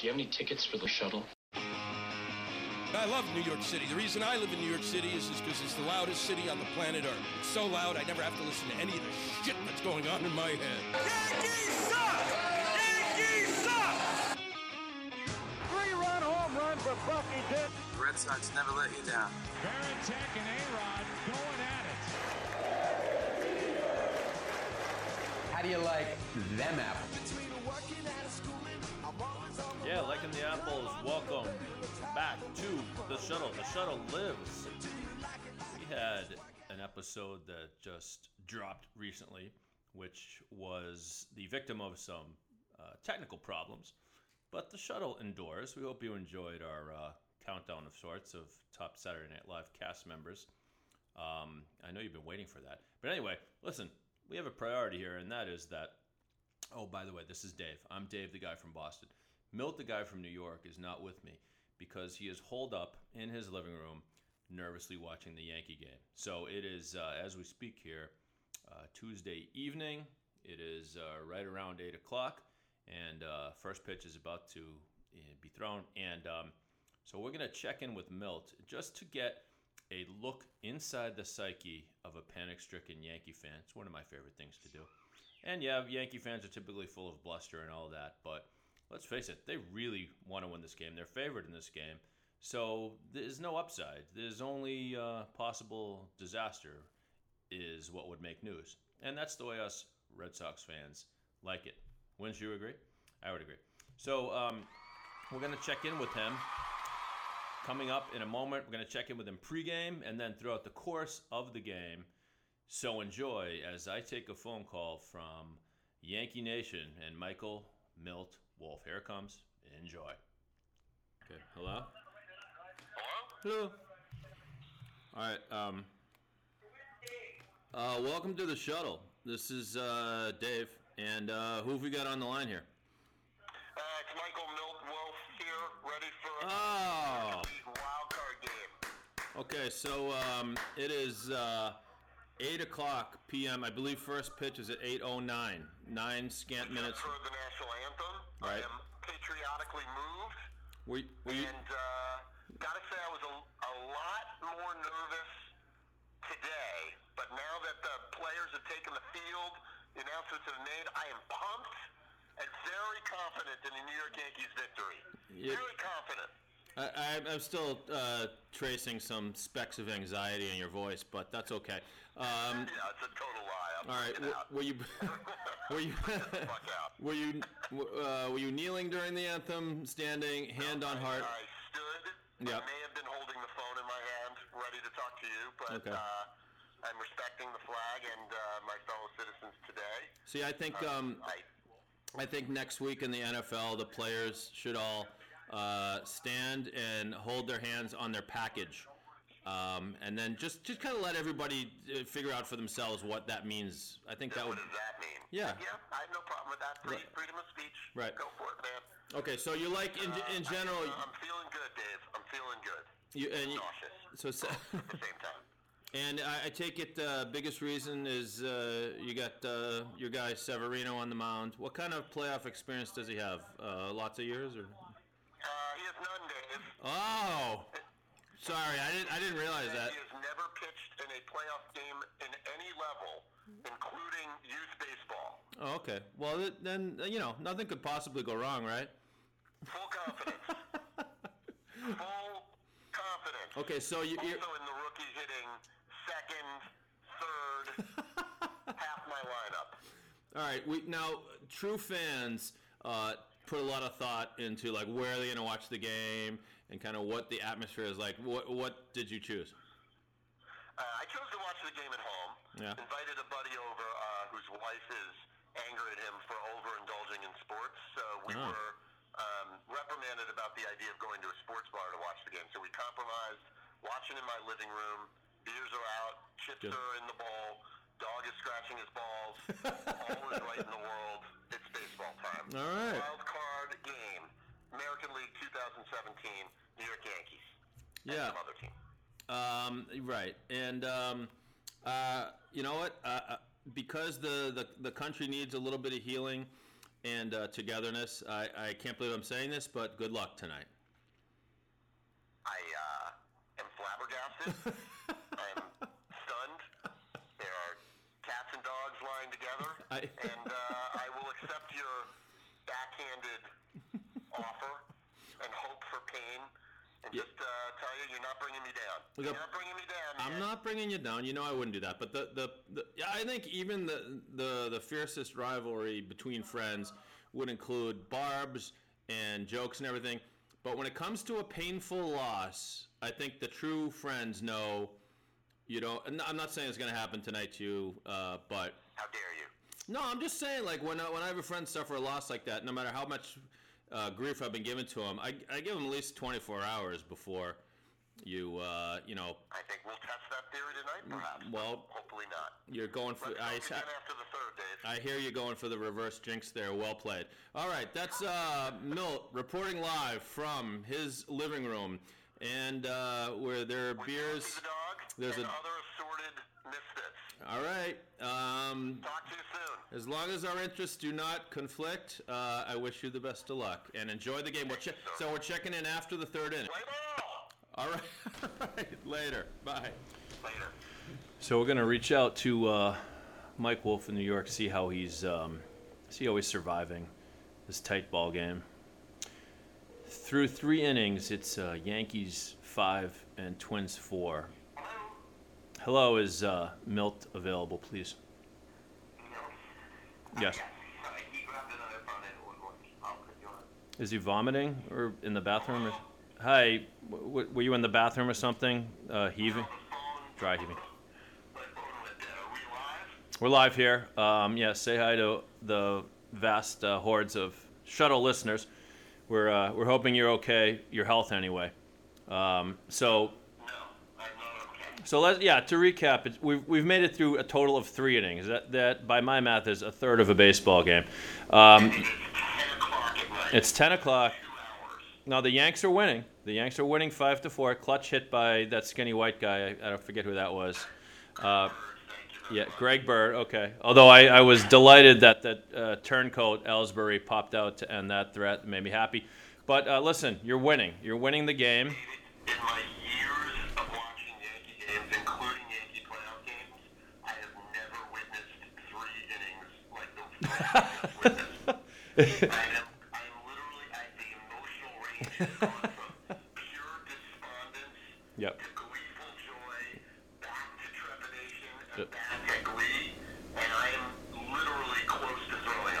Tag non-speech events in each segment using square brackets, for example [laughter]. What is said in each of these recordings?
Do you have any tickets for the shuttle? I love New York City. The reason I live in New York City is because it's the loudest city on the planet Earth. It's so loud I never have to listen to any of the shit that's going on in my head. Yankees suck! Yankees suck! Three-run home run for Bucky Dent. Red Sox never let you down. Varitek and A-Rod going at it. How do you like them apples? Yeah, liking the apples. Welcome back to the shuttle. The shuttle lives. We had an episode that just dropped recently, which was the victim of some uh, technical problems. But the shuttle endures. We hope you enjoyed our uh, countdown of sorts of top Saturday Night Live cast members. Um, I know you've been waiting for that. But anyway, listen, we have a priority here, and that is that. Oh, by the way, this is Dave. I'm Dave, the guy from Boston. Milt, the guy from New York, is not with me because he is holed up in his living room, nervously watching the Yankee game. So it is, uh, as we speak here, uh, Tuesday evening. It is uh, right around 8 o'clock, and uh, first pitch is about to uh, be thrown. And um, so we're going to check in with Milt just to get a look inside the psyche of a panic stricken Yankee fan. It's one of my favorite things to do. And yeah, Yankee fans are typically full of bluster and all that, but let's face it, they really want to win this game. They're favored in this game. So there's no upside. There's only uh, possible disaster is what would make news. And that's the way us Red Sox fans like it. Wouldn't you agree? I would agree. So um, we're going to check in with him coming up in a moment. We're going to check in with him pregame and then throughout the course of the game. So enjoy as I take a phone call from Yankee Nation and Michael Milt Wolf. Here it comes. Enjoy. Okay. Hello. Hello? Hello. All right. Um. Uh, welcome to the shuttle. This is uh, Dave, and uh, who have we got on the line here? Uh, it's Michael Milt Wolf here, ready for Oh. a wild card game. Okay, so um, it is uh, 8 o'clock p.m. I believe first pitch is at 8.09. Nine scant minutes. For the national anthem, Right. I am patriotically moved, were you, and uh, gotta say I was a, a lot more nervous today. But now that the players have taken the field, the announcements have been made, I am pumped and very confident in the New York Yankees victory. Yeah. Very confident. I, I'm still uh, tracing some specks of anxiety in your voice, but that's okay. Um, [laughs] Yeah, it's a total lie. I'm all right, freaking w- were you [laughs] [laughs] were you Fuck out. [laughs] were you uh, were you kneeling during the anthem, standing, hand on heart? I stood. Yep. I may have been holding the phone in my hand, ready to talk to you, but Okay. uh, I'm respecting the flag and uh, my fellow citizens today. See, I think um, I, I think next week in the NFL, the players should all uh, stand and hold their hands on their package, um, and then just just kind of let everybody uh, figure out for themselves what that means. I think that what would. does that mean? Yeah. Yeah, I have no problem with that. Free, Right. Freedom of speech. Right. Go for it, man. Okay, so you like in, Uh, in general, I, am feeling good, Dave. I'm feeling good. you and you, Nauseous. so se- at the same time. [laughs] and I, I take it the biggest reason is uh, you got uh, your guy Severino on the mound. What kind of playoff experience does he have? Uh, lots of years or? Uh, he has none, Dave. Oh, sorry, I didn't I didn't realize that. He has never pitched in a playoff game in any level, including youth baseball. Oh, okay. Well, then you know nothing could possibly go wrong, right? Full confidence. [laughs] Full confidence. Okay, so you, Also you're, in the rookie hitting second, third, [laughs] half my lineup. all right. We now true fans uh, put a lot of thought into like where are they going to watch the game and kind of what the atmosphere is like. What what did you choose? Uh, I chose to watch the game at home. Yeah. Invited a buddy over uh, whose wife is angry at him for overindulging in sports. So we Oh. were um, reprimanded about the idea of going to a sports bar to watch the game. So we compromised, watching in my living room. Beers are out, chips Good. are in the bowl, dog is scratching his balls. [laughs] All is right in the world. It's baseball time. All right. Wild card game. American League 2017, New York Yankees. And Yeah. some other team. Um, right, and um, uh, you know what? Uh, uh, because the, the the country needs a little bit of healing. and uh, togetherness. I, I can't believe I'm saying this, but good luck tonight. I uh, am flabbergasted. [laughs] I'm stunned. There are cats and dogs lying together, I- and uh, I will accept your backhanded [laughs] offer and hope for pain, and Yeah. just uh, tell you you're not bringing me down. Look, You're I'm- not bringing me down. Man. I'm not bringing you down. You know I wouldn't do that. But the, the, the yeah, I think even the, the the fiercest rivalry between friends would include barbs and jokes and everything. But when it comes to a painful loss, I think the true friends know. You know, and I'm not saying it's going to happen tonight to you, uh, but How dare you? no, I'm just saying, like when I, when I have a friend suffer a loss like that, no matter how much uh, grief I've been given to him, I, I give him at least 24 hours before you uh, you know I think we'll test that theory tonight, perhaps. well, hopefully not. you're going for. I, talk again after the third, Dave. I hear you going for the reverse jinx there. Well played. All right, that's uh, Milt reporting live from his living room, and uh, where there are beers. The There's and a- other assorted misfits. All right. Um, Talk to you soon. as long as our interests do not conflict, uh, I wish you the best of luck and enjoy the game. We're che- so we're checking in after the third inning. Play ball. All right. [laughs] All right. Later. Bye. Later. So we're gonna reach out to uh, Mike Wolf in New York, see how he's um, see how he's surviving this tight ball game. Through three innings, it's uh, Yankees five and Twins four. Hello, is uh, Milt available, please? Yes. Is he vomiting or in the bathroom? Or... Hi, w- w- were you in the bathroom or something? Uh, heaving, dry heaving. We're live here. Um, yeah, say hi to the vast uh, hordes of shuttle listeners. We're uh, we're hoping you're okay, your health anyway. Um, so so let's yeah to recap, we've we've made it through a total of three innings. That that by my math is a third of a baseball game. Um, it's ten o'clock. Now the Yanks are winning. The Yanks are winning five to four. Clutch hit by that skinny white guy. I, I don't forget who that was. Uh, yeah, Greg Bird. Okay. Although I, I was delighted that that uh, turncoat Ellsbury popped out to end that threat. It made me happy. But uh, listen, you're winning. You're winning the game. In my years of watching Yankee games, including Yankee playoff games, I have never witnessed three innings like the Yankees witnessed. I am, I am literally at the emotional range has gone from pure despondence Yep. to gleeful joy, back to trepidation, and Yep. back to glee, and I am literally close to throwing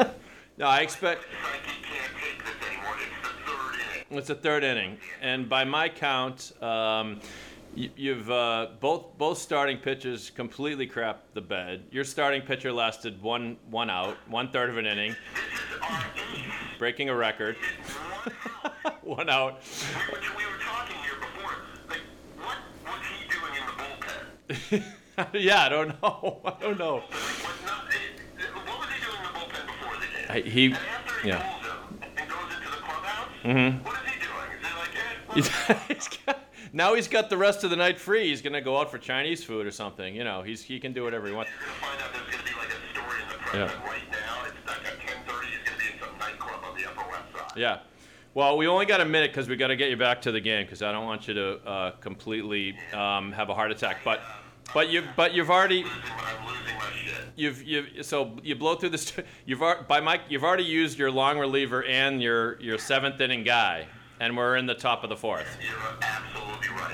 up. No, I expect. Psyche can't take this anymore. It's the third inning. It's the third inning, and by my count, um, you, you've uh, both both starting pitchers completely crapped the bed. Your starting pitcher lasted one one out, one third of an inning, breaking a record. [laughs] one out. We were talking here before. Like, what was he doing in the bullpen? [laughs] yeah, I don't know. [laughs] I don't know. Like, what, not, what was he doing in the bullpen before the game? I- he- and after he yeah. pulls him and goes into the clubhouse, Mhm. what is he doing? Is he like, eh, what He's, he's got, now he's got the rest of the night free. He's gonna go out for Chinese food or something. You know, he's he can do whatever he wants. You're gonna find out there's gonna be like a story in the press Yeah. right now. It's like at 10:30. He's gonna be in some nightclub on the Upper West Side. Yeah. Well, we only got a minute because we got to get you back to the game because I don't want you to uh, completely um, have a heart attack. But, but you but you've already Losing my- I'm losing my shit. you've you've so you blow through this. You've by Mike. You've already used your long reliever and your your seventh inning guy, and we're in the top of the fourth. You're absolutely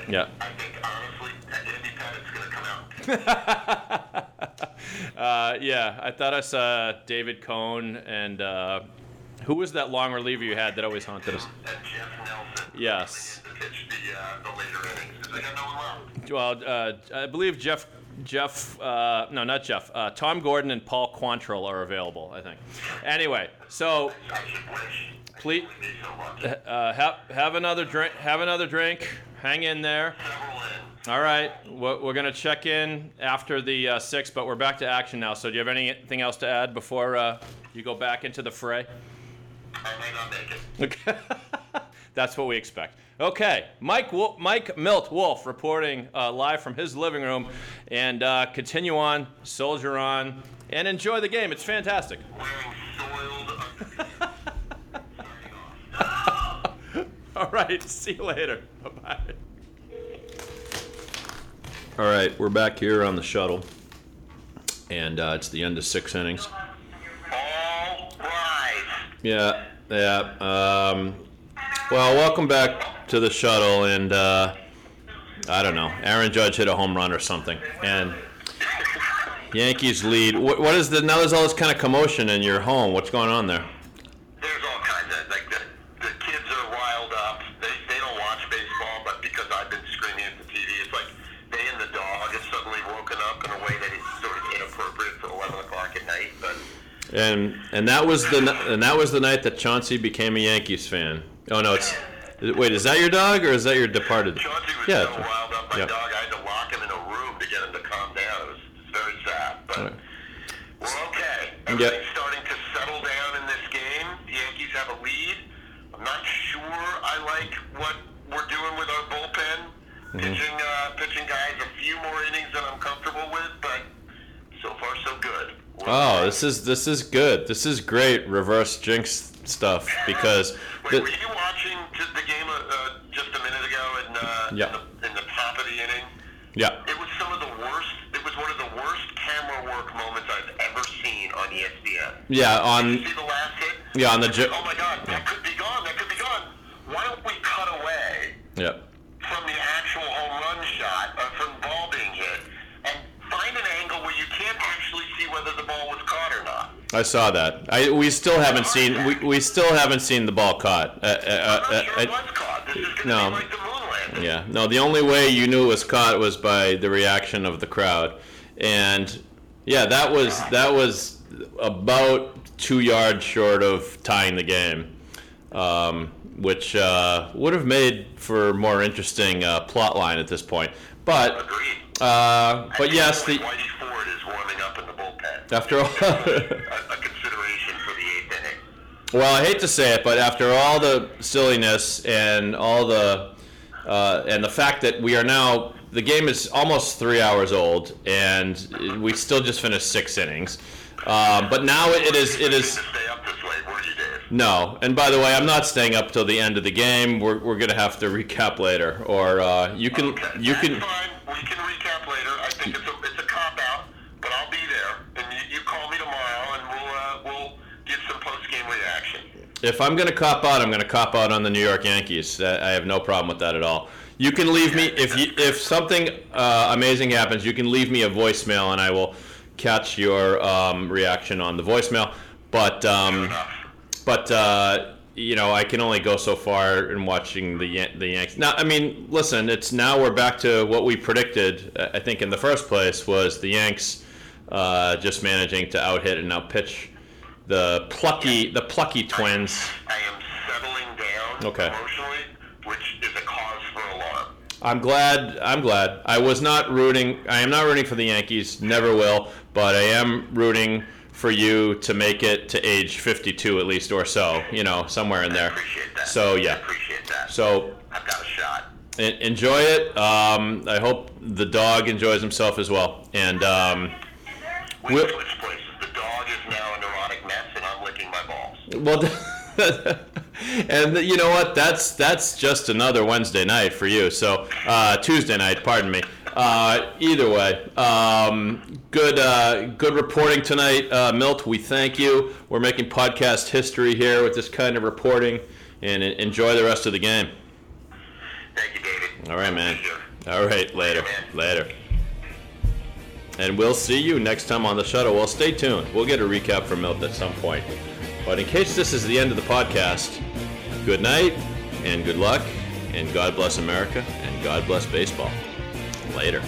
right. Yeah. I think honestly, Pettitte's gonna come out. [laughs] Uh, yeah, I thought I saw David Cone and uh, who was that long reliever you had that always haunted us? And Jeff Nelson. Yes. To pitch the, uh, the later innings because they got no one left. Well, uh, I believe Jeff, Jeff, uh, no, not Jeff. Uh, Tom Gordon and Paul Quantrill are available. I think. Anyway, so I should wish. please Be so lucky. uh, have have another drink. Have another drink. Hang in there. All right, we're, we're gonna check in after the uh, six, but we're back to action now. So, do you have anything else to add before uh, you go back into the fray? I may not make it. Okay. [laughs] That's what we expect. Okay, Mike Mike Milt Wolf reporting uh, live from his living room, and uh, continue on, soldier on, and enjoy the game. It's fantastic. [laughs] All right. See you later. Bye bye. All right, we're back here on the shuttle, and uh, it's the end of six innings. All. Yeah, yeah. Um, well, welcome back to the shuttle, and uh, I don't know. Aaron Judge hit a home run or something, and Yankees lead. What, what is the now? There's all this kind of commotion in your home. What's going on there? And and that was the and that was the night that Chauncey became a Yankees fan. Oh no, it's wait. Is that your dog or is that your departed? Dog? Chauncey was Yeah. so riled up. My Yeah. dog, I had to lock him in a room to get him to calm down. It was very sad, but. Right. We're okay. Yeah. Everything's starting to settle down in this game. The Yankees have a lead. I'm not sure I like what we're doing with our bullpen. Mm-hmm. Pitching, uh, pitching guys a few more innings than I'm comfortable with, but so far so good. Oh, this is this is good. This is great reverse jinx stuff because Wait, the, were you watching t- the game uh, uh, just a minute ago in, uh, Yeah. in, the, in the top of the inning? yeah. It was some of the worst. It was one of the worst camera work moments I've ever seen on ESPN. Yeah, Did on you see the last hit? yeah on the Oh my God, that could be gone. That could be gone. Why don't we cut away yeah. from the actual home run shot, uh, from the ball being hit, and find an angle where you can't actually see whether the ball was caught or not? I saw that. I we still haven't seen we, we still haven't seen the ball caught. Uh, uh, uh, not sure it was caught. This is going to no. like yeah. No, the only way you knew it was caught was by the reaction of the crowd, and yeah, that was that was about two yards short of tying the game, um, which uh, would have made for a more interesting uh, plot line at this point. But uh, but yes, the after all. a, [laughs] consideration for the eighth inning. Well, I hate to say it, but after all the silliness and all the uh, and the fact that we are now the game is almost three hours old, and we still just finished six innings. Um, but now it is it is stay up this late, were you, Dave? no. And by the way, I'm not staying up till the end of the game. We're, we're gonna have to recap later, or uh, you can you. Can recap later. I think it's a it's a cop out, but I'll be there, and you, you call me tomorrow, and we'll uh, we'll get some post game reaction. If I'm gonna cop out, I'm gonna cop out on the New York Yankees. I have no problem with that at all. You can leave me if you if something uh, amazing happens. You can leave me a voicemail, and I will catch your um, reaction on the voicemail. But um, but uh, you know, I can only go so far in watching the the Yankees. Now, I mean, listen, it's now we're back to what we predicted. uh, I think in the first place was the Yanks uh, just managing to out hit and out pitch the plucky the plucky twins. I am settling down Okay. emotionally, which is a cause for alarm. I'm glad. I'm glad. I was not rooting. I am not rooting for the Yankees. Never will. But I am rooting for you to make it to age 52 at least, or so. You know, somewhere in there. Appreciate that. So I yeah. appreciate that. So I've got a shot. enjoy it. Um, I hope the dog enjoys himself as well. And um, We We'll- well. [laughs] and you know what? That's that's just another Wednesday night for you. So uh, Tuesday night, pardon me. Uh, either way, um, good uh, good reporting tonight, uh, Milt. We thank you. We're making podcast history here with this kind of reporting, and enjoy the rest of the game. Thank you, David. All right, man. All right, later, later. And we'll see you next time on the shuttle. Well, stay tuned. We'll get a recap from Milt at some point. But in case this is the end of the podcast, good night and good luck, and God bless America, and God bless baseball. Later.